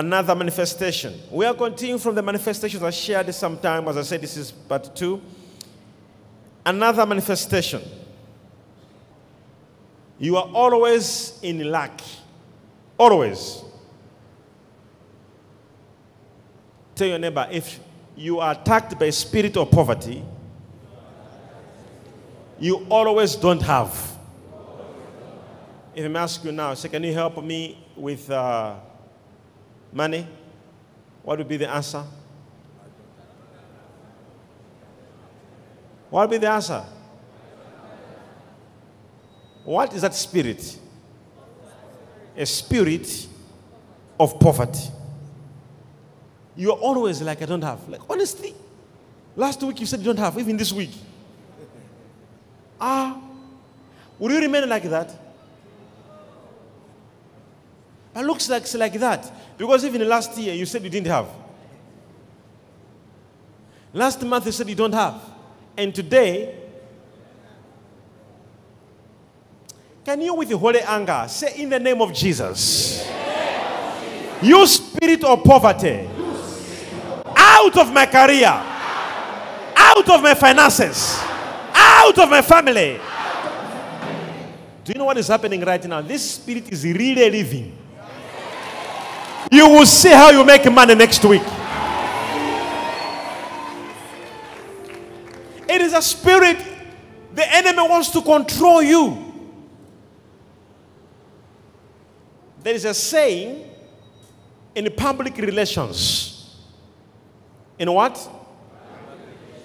Another manifestation. We are continuing from the manifestations I shared some time. As I said, this is part two. Another manifestation. You are always in lack. Always. Tell your neighbor if you are attacked by spirit of poverty, you always don't have. If I ask you now, say, can you help me with uh, money? What would be the answer? What would be the answer? What is that spirit? A spirit of poverty. You're always like, I don't have. Like, honestly, last week you said you don't have, even this week. Ah, will you remain like that? It looks like like that. Because even last year you said you didn't have. Last month you said you don't have. And today, can you with holy anger say in the name of Jesus, you spirit of poverty, out of my career, out of my finances, out of my family. Do you know what is happening right now? This spirit is really living. You will see how you make money next week. It is a spirit, the enemy wants to control you. There is a saying in public relations. In what?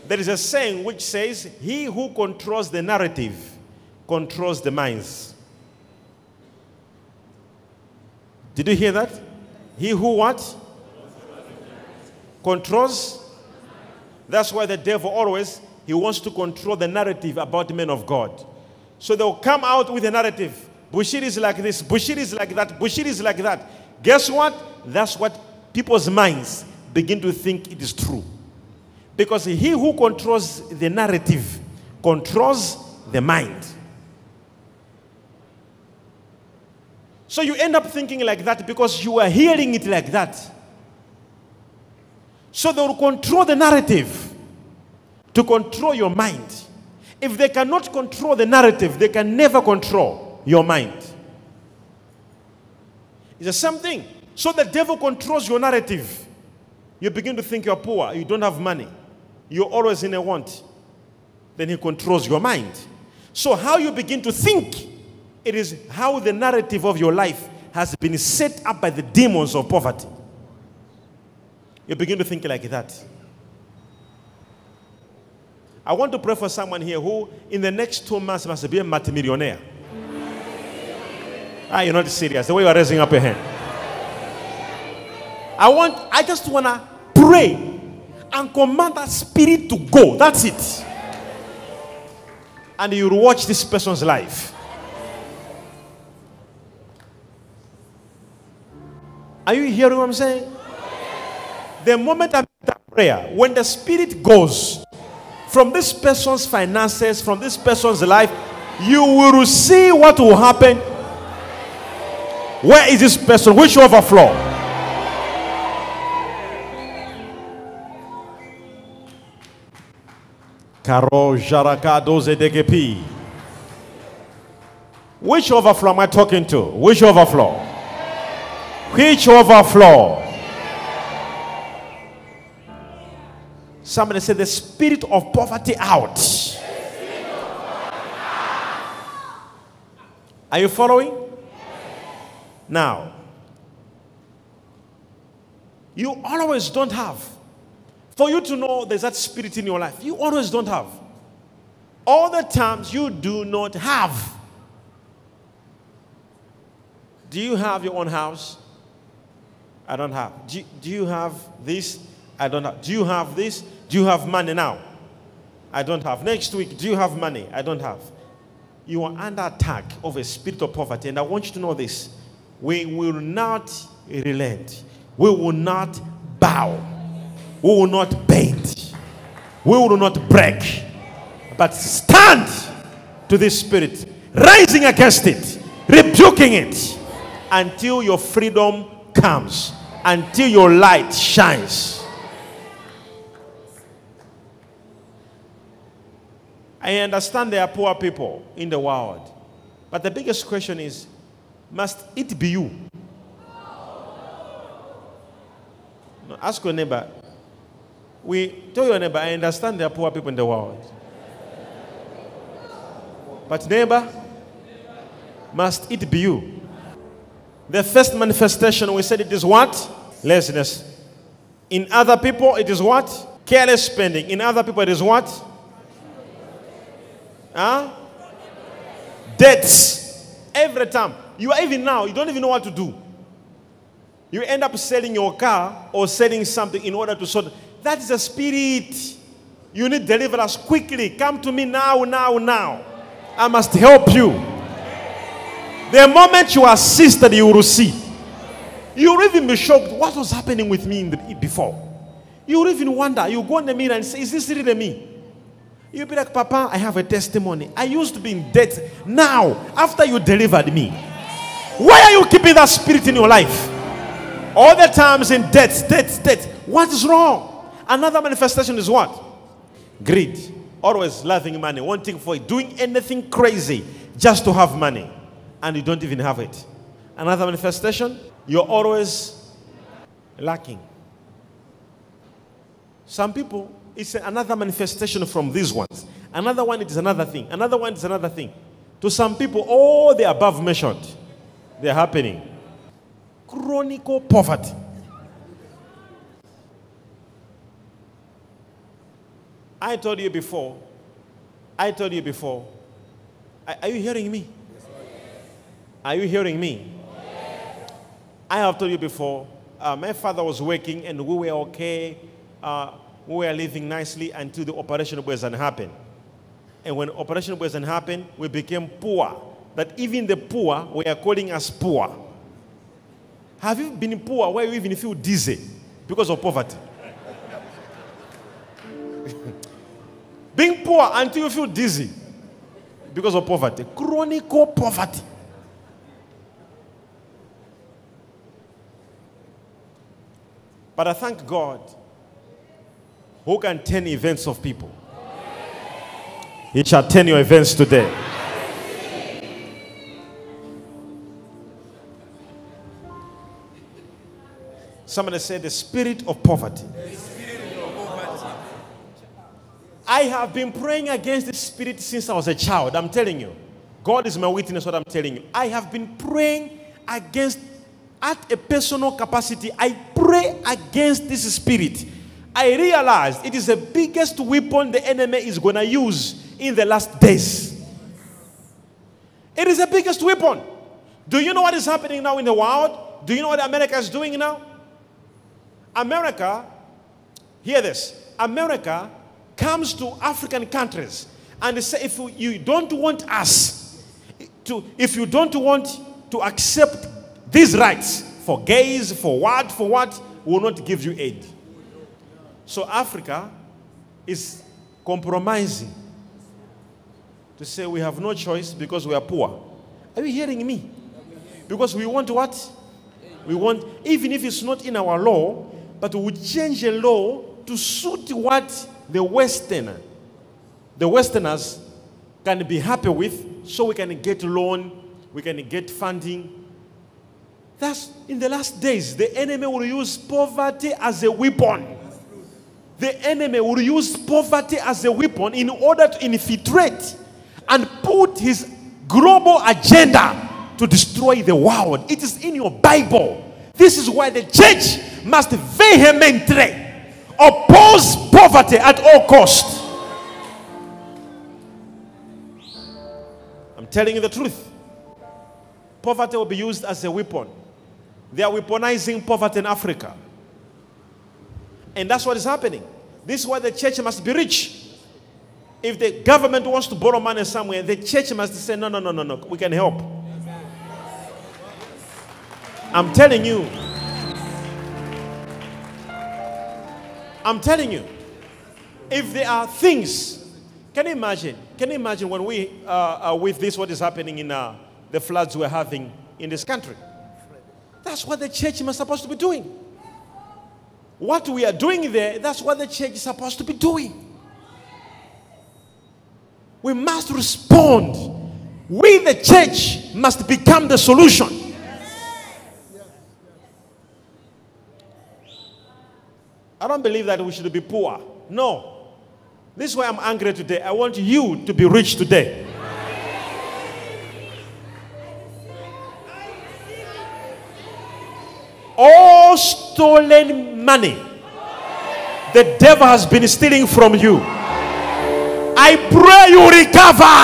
There is a saying which says, He who controls the narrative controls the minds. Did you hear that? He who what? Controls. That's why the devil always he wants to control the narrative about men of God. So they'll come out with a narrative. Bushiri is like this, Bushiri is like that, Bushiri is like that. Guess what? That's what people's minds begin to think it is true. Because he who controls the narrative controls the mind. So you end up thinking like that because you are hearing it like that. So they will control the narrative to control your mind. If they cannot control the narrative, they can never control your mind. It's the same thing. So the devil controls your narrative. You begin to think you're poor, you don't have money, you're always in a want. Then he controls your mind. So, how you begin to think, it is how the narrative of your life has been set up by the demons of poverty. You begin to think like that. I want to pray for someone here who, in the next two months, must be a multimillionaire. Ah, you're not serious. The way you're raising up your hand. I want, I just want to pray and command that spirit to go. That's it. And you watch this person's life. Are you hearing what I'm saying? The moment I make that prayer, when the spirit goes from this person's finances, from this person's life, you will see what will happen. Where is this person? Which overflow? Karo Jaraka. Which overflow am I talking to? Which overflow? Which overflow? Somebody said the spirit of poverty out. Are you following? Now, you always don't have. For you to know there's that spirit in your life, you always don't have. All the times you do not have. Do you have your own house? I don't have. Do, do you have this? I don't have. Do you have this? Do you have money now? I don't have. Next week, do you have money? I don't have. You are under attack of a spirit of poverty. And I want you to know this. We will not relent. We will not bow. We will not bend. We will not break. But stand to this spirit, rising against it, rebuking it until your freedom comes. until your light shines. I understand there are poor people in the world. But the biggest question is must it be you? Ask your neighbor. We tell your neighbor, I understand there are poor people in the world. But neighbor, must it be you? The first manifestation, we said it is what? Laziness. In other people, it is what? Careless spending. In other people, it is what? Huh? Debts. Every time. You are even now, you don't even know what to do. You end up selling your car or selling something in order to sort. That is a spirit. You need deliverance quickly. Come to me now, now, now. I must help you. The moment you are assisted, you will see. You will even be shocked. What was happening with me the, before? You will even wonder. You go in the mirror and say, Is this really me? You'll be like, Papa, I have a testimony. I used to be in debt. Now, after you delivered me, why are you keeping that spirit in your life? All the times in debt, debt, debt. What is wrong? Another manifestation is what? Greed. Always loving money, wanting for it, doing anything crazy just to have money. And you don't even have it. Another manifestation, you're always lacking. Some people it's another manifestation from these ones. Another one it is another thing. Another one is another thing. To some people, all the above mentioned, they're happening. Chronic poverty. I told you before. I told you before. Are you hearing me? Are you hearing me? I have told you before. Uh, my father was working and we were okay. Uh, we were living nicely until the operation wasn't happen. And when operation wasn't happen, we became poor. That even the poor were calling us poor. Have you been poor where you even feel dizzy because of poverty? Being poor until you feel dizzy because of poverty. Chronic poverty. But I thank God who can turn events of people. He shall turn your events today. Somebody said the spirit of poverty. I have been praying against this spirit since I was a child. I'm telling you. God is my witness what I'm telling you. I have been praying against at a personal capacity. I pray against this spirit. I realized it is the biggest weapon the enemy is going to use in the last days. It is the biggest weapon. Do you know what is happening now in the world? Do you know what America is doing now? America, hear this America comes to African countries and say, if you don't want us to, if you don't want to accept these rights for gays, for what, for what, will not give you aid. So Africa is compromising to say we have no choice because we are poor. Are you hearing me? Because we want what? We want, even if it's not in our law, but we change the law to suit what the Westerner, the Westerners can be happy with, so we can get loan, we can get funding. That's in the last days, the enemy will use poverty as a weapon the enemy will use poverty as a weapon in order to infiltrate and put his global agenda to destroy the world. It is in your Bible. This is why the church must vehemently oppose poverty at all costs. I'm telling you the truth. Poverty will be used as a weapon. They are weaponizing poverty in Africa. And that's what is happening. This is why the church must be rich. If the government wants to borrow money somewhere, the church must say, no, no, no, no, no, we can help. I'm telling you. I'm telling you. If there are things, can you imagine? Can you imagine when we, uh, uh, with this, what is happening in uh, the floods we're having in this country? That's what the church is supposed to be doing. What we are doing there, that's what the church is supposed to be doing. We must respond. We, the church, must become the solution. I don't believe that we should be poor. No. This is why I'm angry today. I want you to be rich today. All stolen money the devil has been stealing from you. I pray you recover.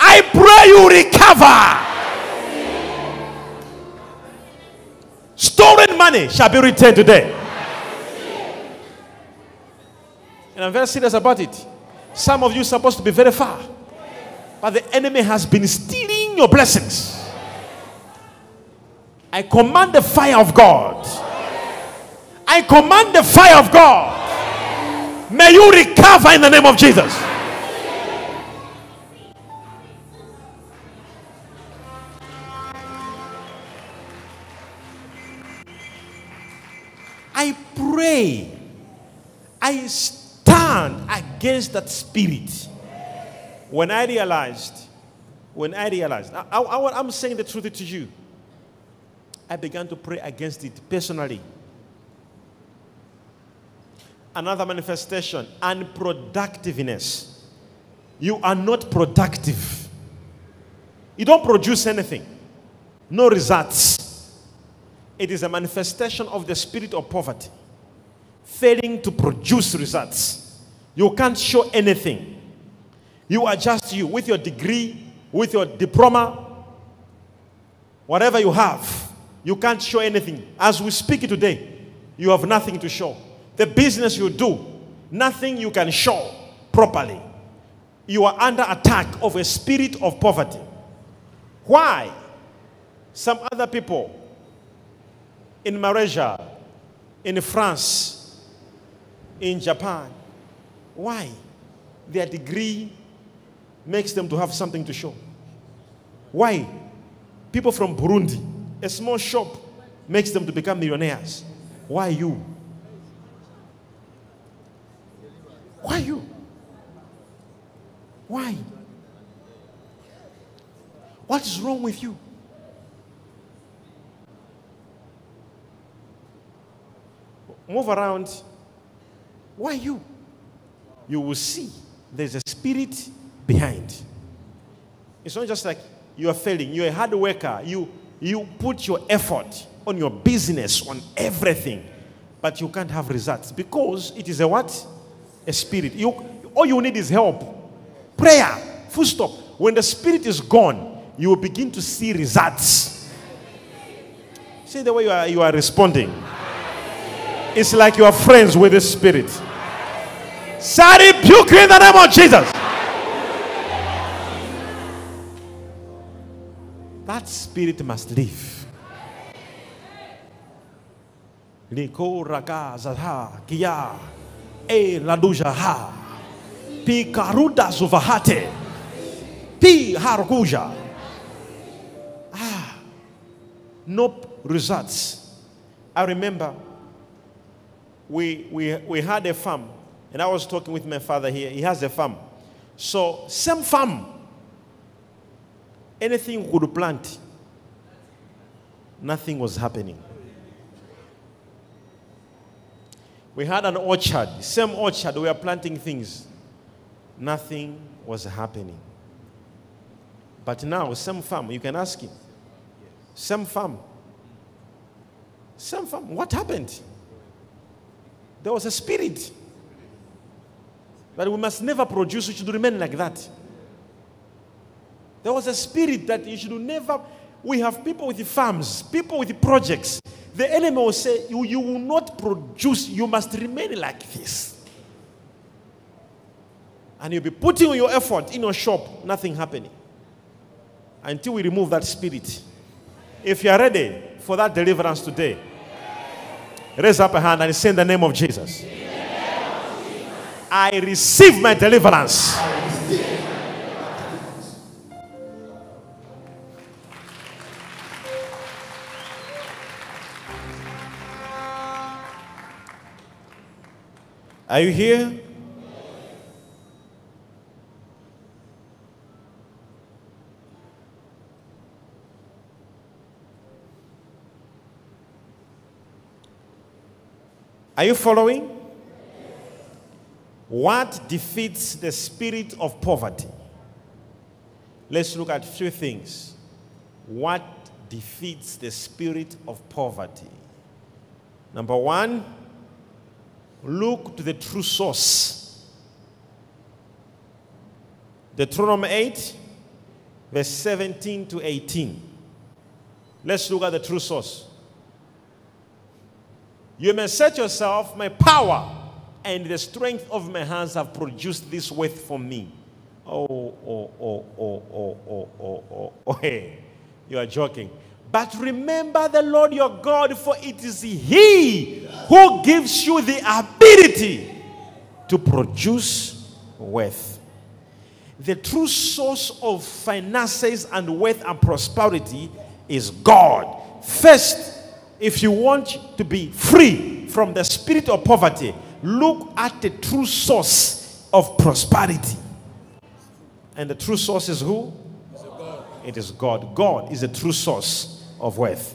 I pray you recover. Stolen money shall be returned today. And I'm very serious about it. Some of you are supposed to be very far, but the enemy has been stealing your blessings. I command the fire of God. I command the fire of God. May you recover in the name of Jesus. I pray. I stand against that spirit. When I realized, when I realized, I, I, I'm saying the truth to you. I began to pray against it personally. Another manifestation, unproductiveness. You are not productive. You don't produce anything, no results. It is a manifestation of the spirit of poverty, failing to produce results. You can't show anything. You are just you with your degree, with your diploma, whatever you have you can't show anything. As we speak today, you have nothing to show. The business you do, nothing you can show properly. You are under attack of a spirit of poverty. Why? Some other people in Malaysia, in France, in Japan, why? Their degree makes them to have something to show. Why? People from Burundi, a small shop makes them to become millionaires. Why you? Why you? Why? What is wrong with you? Move around. Why you? You will see there's a spirit behind. It's not just like you are failing, you're a hard worker, you you put your effort on your business, on everything, but you can't have results because it is a what? A spirit. You, all you need is help. Prayer. Full stop. When the spirit is gone, you will begin to see results. See the way you are, you are responding. It's like you are friends with the spirit. Say rebuke in the name of Jesus. Spirit must leave. Kia e laduja ha pi karuda zuvahate pi harguja. Ah, no results. I remember we, we, we had a farm, and I was talking with my father here. He has a farm. So, same farm, anything we could plant, nothing was happening. We had an orchard, same orchard, we were planting things. Nothing was happening. But now, same farm, you can ask him. Same farm. Same farm. What happened? There was a spirit. that we must never produce, we should remain like that. There was a spirit that you should never. We have people with farms, people with projects. The enemy will say, you, you will not produce, you must remain like this. And you'll be putting your effort in your shop, nothing happening. Until we remove that spirit. If you are ready for that deliverance today, raise up a hand and say in the name of Jesus. I receive my deliverance. Are you here? Are you following? What defeats the spirit of poverty? Let's look at a few things. What defeats the spirit of poverty? Number one, look to the true source. Deuteronomy 8, verse 17 to 18. Let's look at the true source. You may set yourself, my power and the strength of my hands have produced this wealth for me. Oh, oh, oh, oh, oh, oh, oh, oh, oh, hey, you are joking. But remember the Lord your God, for it is He who gives you the ability to produce wealth. The true source of finances and wealth and prosperity is God. First, if you want to be free from the spirit of poverty, look at the true source of prosperity. And the true source is who? It is God. God is the true source of wealth.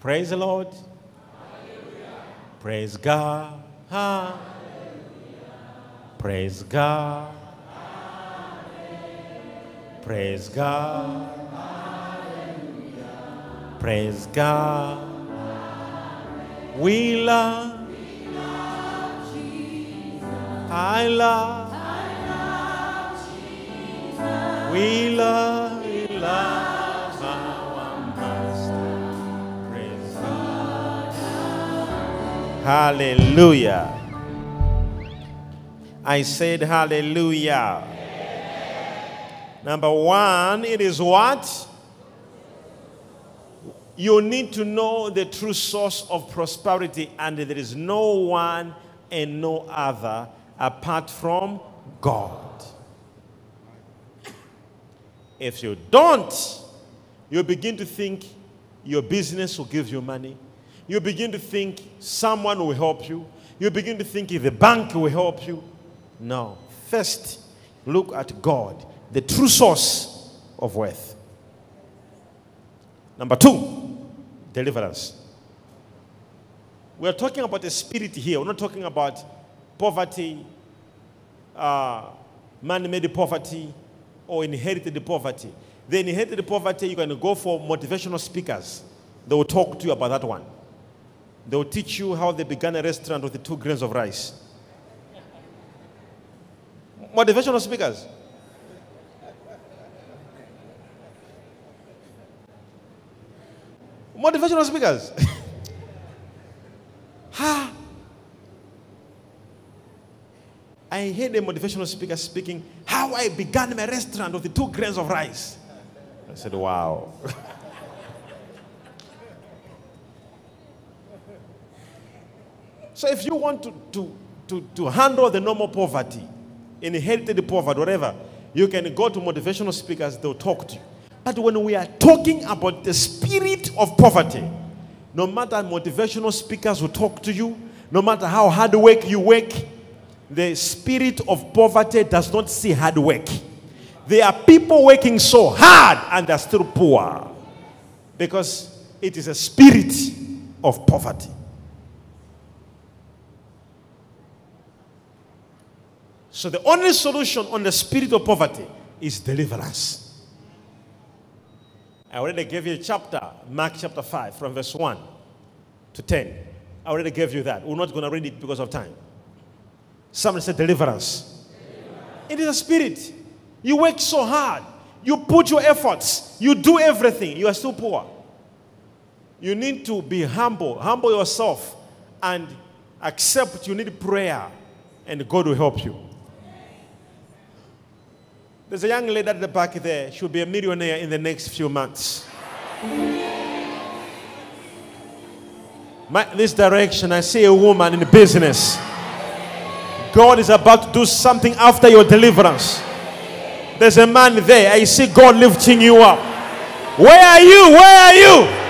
Praise the Lord. Hallelujah. Praise God. Hallelujah. Praise God. Hallelujah. Praise God. Praise God. We love. I love. We love. We love our Master. Hallelujah. I said hallelujah. Number one, it is what? You need to know the true source of prosperity, and there is no one and no other apart from God. If you don't, you begin to think your business will give you money. You begin to think someone will help you. You begin to think the bank will help you. No. First, look at God, the true source of wealth. Number two, deliverance. We're talking about a spirit here. We're not talking about poverty, uh, man made poverty, or inherited poverty. The inherited poverty, you can go for motivational speakers. They will talk to you about that one. They will teach you how they began a restaurant with the two grains of rice motivational speakers. Motivational speakers. I heard a motivational speaker speaking how I began my restaurant with the two grains of rice. I said, wow. so if you want to, to, to, to handle the normal poverty, inherited poverty, whatever, you can go to motivational speakers, they'll talk to you. But when we are talking about the spirit of poverty, no matter motivational speakers will talk to you, no matter how hard work you work, the spirit of poverty does not see hard work. There are people working so hard and they're still poor because it is a spirit of poverty. So the only solution on the spirit of poverty is deliverance. I already gave you a chapter, Mark chapter 5, from verse 1 to 10. I already gave you that. We're not going to read it because of time. Someone said deliverance. deliverance. It is a spirit. You work so hard. You put your efforts. You do everything. You are still poor. You need to be humble. Humble yourself and accept you need prayer and God will help you. There's a young lady at the back there. She'll be a millionaire in the next few months. My, this direction, I see a woman in business. God is about to do something after your deliverance. There's a man there. I see God lifting you up. Where are you? Where are you?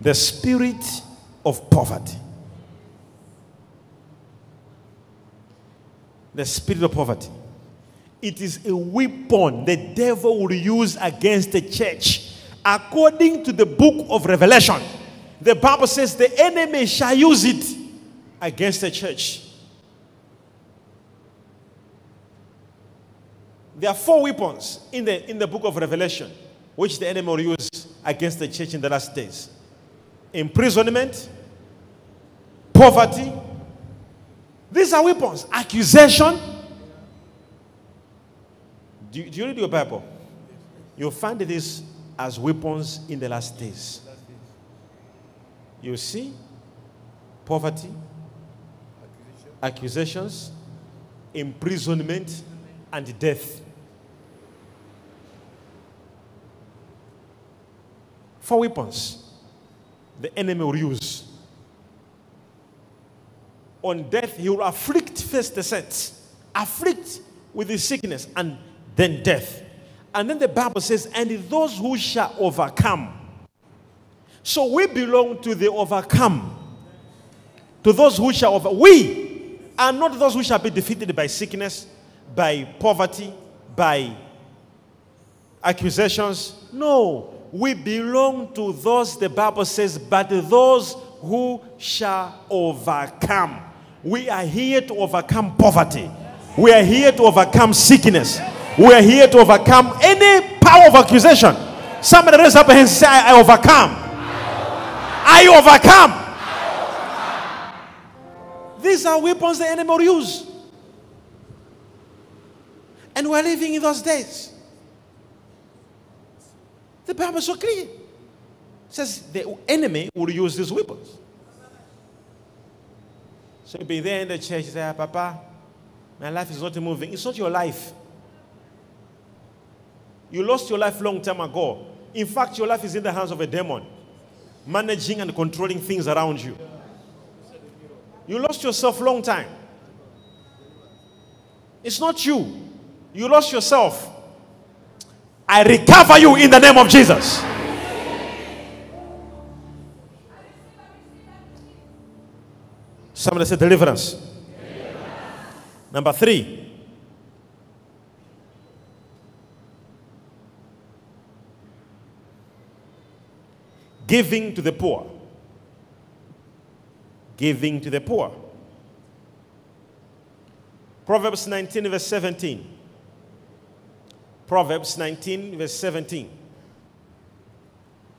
The spirit of poverty. The spirit of poverty. It is a weapon the devil will use against the church. According to the book of Revelation, the Bible says the enemy shall use it against the church. There are four weapons in the, in the book of Revelation which the enemy will use against the church in the last days imprisonment, poverty. These are weapons. Accusation. Do, do you read your Bible? You'll find this as weapons in the last days. You see poverty, accusations, imprisonment, and death. Four weapons the enemy will use. On death, he will afflict first the saints, afflict with the sickness, and then death. And then the Bible says, and those who shall overcome. So we belong to the overcome. To those who shall over. We are not those who shall be defeated by sickness, by poverty, by accusations. No. We belong to those, the Bible says, but those who shall overcome. We are here to overcome poverty. We are here to overcome sickness. We are here to overcome any power of accusation. Somebody raise up and say, I overcome. I overcome. Overcome. These are weapons the enemy will use. And we're living in those days. The Bible is so clear. It says the enemy will use these weapons. So you'll be there in the church, say, ah, Papa, my life is not moving. It's not your life. You lost your life long time ago. In fact, your life is in the hands of a demon, managing and controlling things around you. You lost yourself long time. It's not you. You lost yourself. I recover you in the name of Jesus. Somebody said deliverance. deliverance. Number three. Giving to the poor. Giving to the poor. Proverbs 19, verse 17. Proverbs 19, verse 17.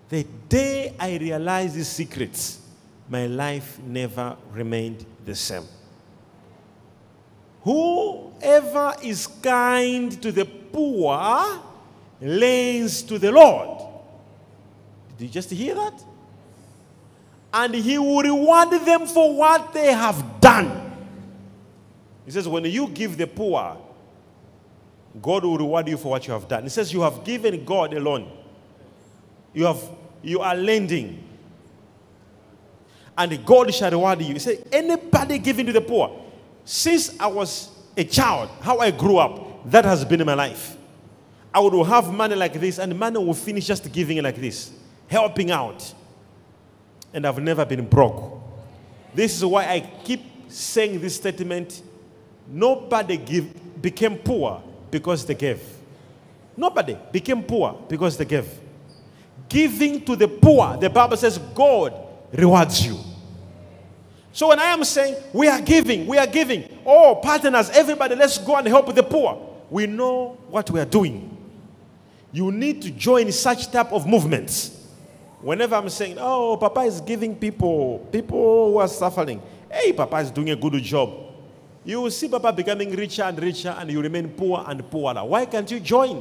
The day I realized these secrets, my life never remained the same. Whoever is kind to the poor lends to the Lord. Did you just hear that? And he will reward them for what they have done. He says, when you give the poor, God will reward you for what you have done. He says you have given God alone. You have you are lending. And God shall reward you. He said, anybody giving to the poor. Since I was a child, how I grew up, that has been in my life. I would have money like this, and money will finish just giving like this, helping out. And I've never been broke. This is why I keep saying this statement. Nobody give, became poor because they gave. Nobody became poor because they gave. Giving to the poor, the Bible says God rewards you. So when I am saying we are giving, we are giving, oh, partners, everybody, let's go and help the poor. We know what we are doing. You need to join such type of movements. Whenever I'm saying, oh, Papa is giving people, people who are suffering, hey, Papa is doing a good job. You will see Papa becoming richer and richer, and you remain poor and poorer. Why can't you join?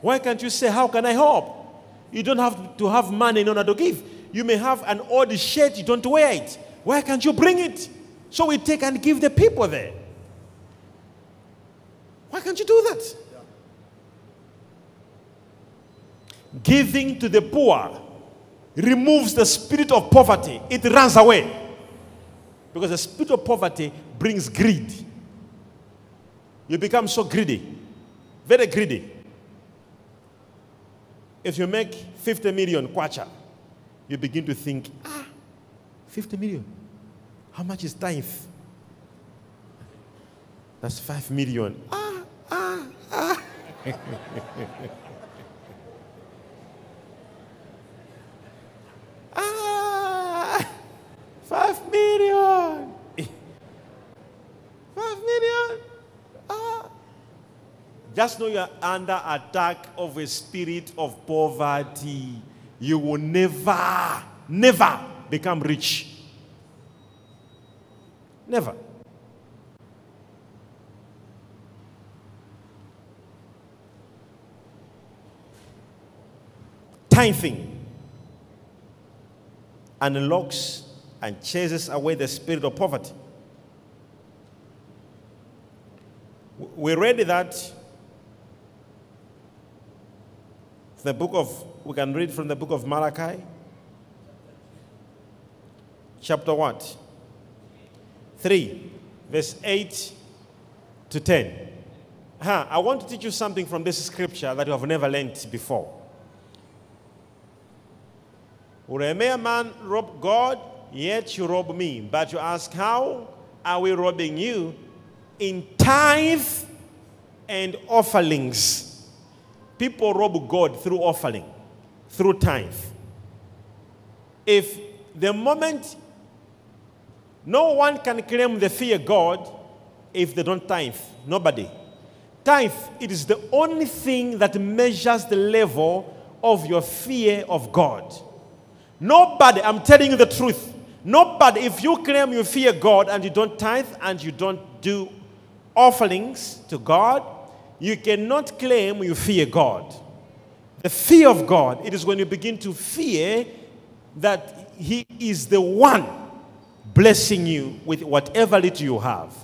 Why can't you say, How can I help? You don't have to have money in order to give. You may have an old shirt, you don't wear it. Why can't you bring it? So we take and give the people there. Why can't you do that? Giving to the poor removes the spirit of poverty, it runs away. Because the spirit of poverty brings greed. you become so greedy, very greedy. If you make 50 million kwacha, you begin to think, ah, 50 million. How much is tithe? That's 5 million. Ah, ah, ah. ah, 5 million. 5 million. Ah. Just know you're under attack of a spirit of poverty. You will never, never become rich. Never. Tithing unlocks and chases away the spirit of poverty. We read that the book of, we can read from the book of Malachi, chapter what? 3, verse 8 to 10. Huh, I want to teach you something from this scripture that you have never learned before. Will a mere man rob God? Yet you rob me. But you ask, How are we robbing you? In tithe and offerings. People rob God through offering, through tithe. If the moment no one can claim they fear God if they don't tithe. Nobody. Tithe, it is the only thing that measures the level of your fear of God. Nobody, I'm telling you the truth. Nobody, if you claim you fear God and you don't tithe and you don't do offerings to God, you cannot claim you fear God. The fear of God, it is when you begin to fear that He is the one blessing you with whatever little you have.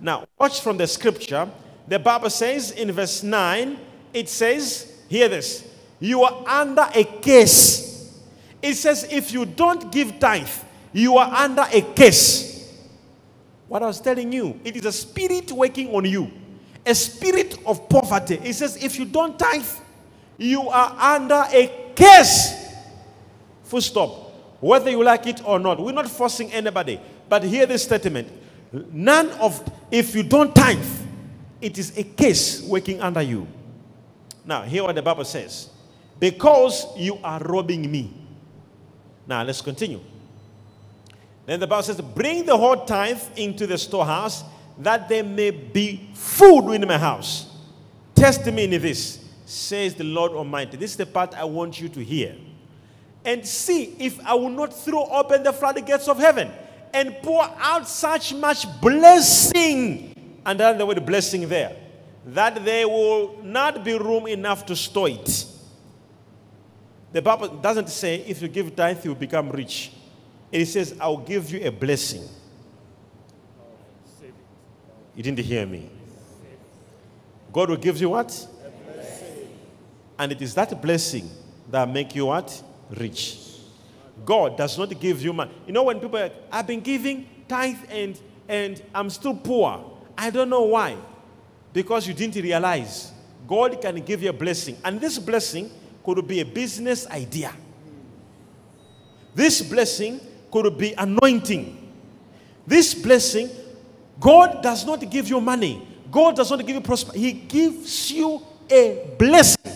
Now, watch from the scripture. The Bible says in verse 9, it says, hear this, you are under a case. It says, if you don't give tithe, you are under a case. What I was telling you, it is a spirit working on you, a spirit of poverty. It says, if you don't tithe, you are under a case. Full stop whether you like it or not. We're not forcing anybody. But hear this statement. None of, if you don't tithe, it is a case working under you. Now, hear what the Bible says. Because you are robbing me. Now, let's continue. Then the Bible says, Bring the whole tithe into the storehouse, that there may be food in my house. Test me in this, says the Lord Almighty. This is the part I want you to hear and see if I will not throw open the floodgates of heaven and pour out such much blessing. And then the word blessing there. That there will not be room enough to store it. The Bible doesn't say if you give tithe, you will become rich. It says, I'll give you a blessing. You didn't hear me. God will give you what? And it is that blessing that make you what? rich. God does not give you money. You know, when people are, I've been giving tithe and, and I'm still poor. I don't know why. Because you didn't realize God can give you a blessing. And this blessing could be a business idea. This blessing could be anointing. This blessing, God does not give you money. God does not give you prosperity. He gives you a blessing.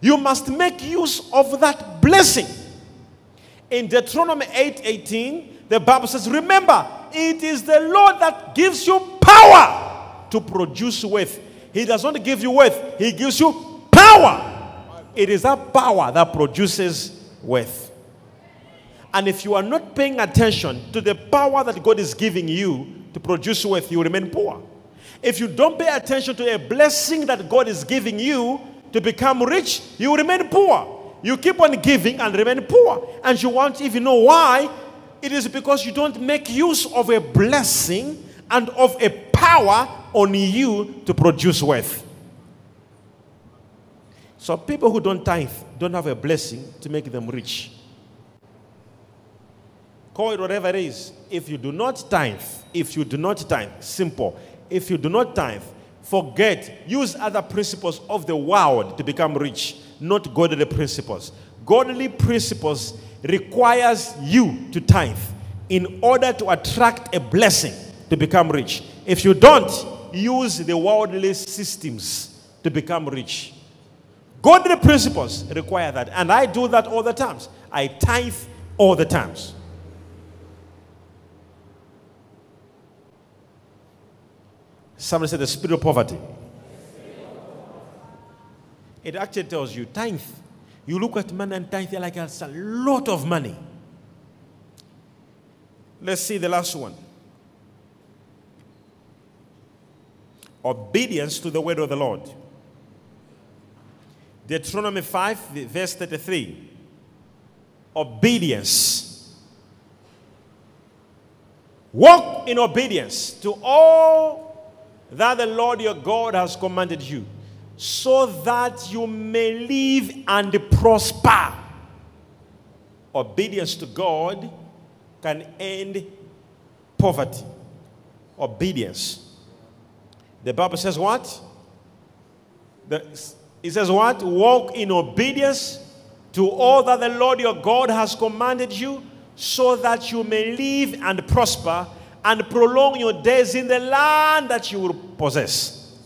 You must make use of that blessing. In Deuteronomy 8 18, the Bible says, Remember, it is the Lord that gives you power to produce wealth. He does not give you wealth, He gives you power. It is that power that produces wealth. And if you are not paying attention to the power that God is giving you to produce wealth, you remain poor. If you don't pay attention to a blessing that God is giving you to become rich, you remain poor. You keep on giving and remain poor. And you won't even know why. It is because you don't make use of a blessing and of a power on you to produce wealth. So people who don't tithe don't have a blessing to make them rich. Call it whatever it is. If you do not tithe, if you do not tithe, simple. If you do not tithe, Forget, use other principles of the world to become rich, not godly principles. Godly principles requires you to tithe in order to attract a blessing to become rich. If you don't, use the worldly systems to become rich. Godly principles require that. And I do that all the times. I tithe all the times. Somebody said the spirit of poverty. It actually tells you tithe. You look at money and tithe like it's a lot of money. Let's see the last one. Obedience to the word of the Lord. Deuteronomy 5, verse 33. Obedience. Walk in obedience to all that the Lord your God has commanded you, so that you may live and prosper. Obedience to God can end poverty. Obedience. The Bible says what? The, it says what? Walk in obedience to all that the Lord your God has commanded you, so that you may live and prosper and prolong your days in the land that you will possess.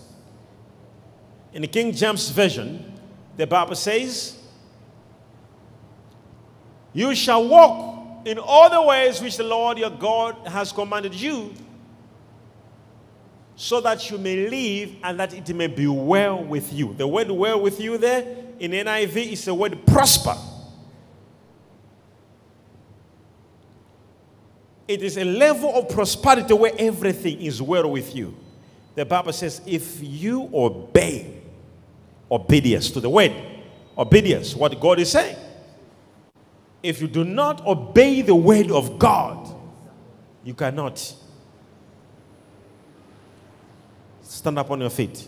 In the King James Version, the Bible says, You shall walk in all the ways which the Lord your God has commanded you so that you may live and that it may be well with you. The word well with you there in NIV is the word prosper. It is a level of prosperity where everything is well with you. The Bible says, if you obey obedience to the word, obedience, what God is saying. If you do not obey the word of God, you cannot Stand up on your feet.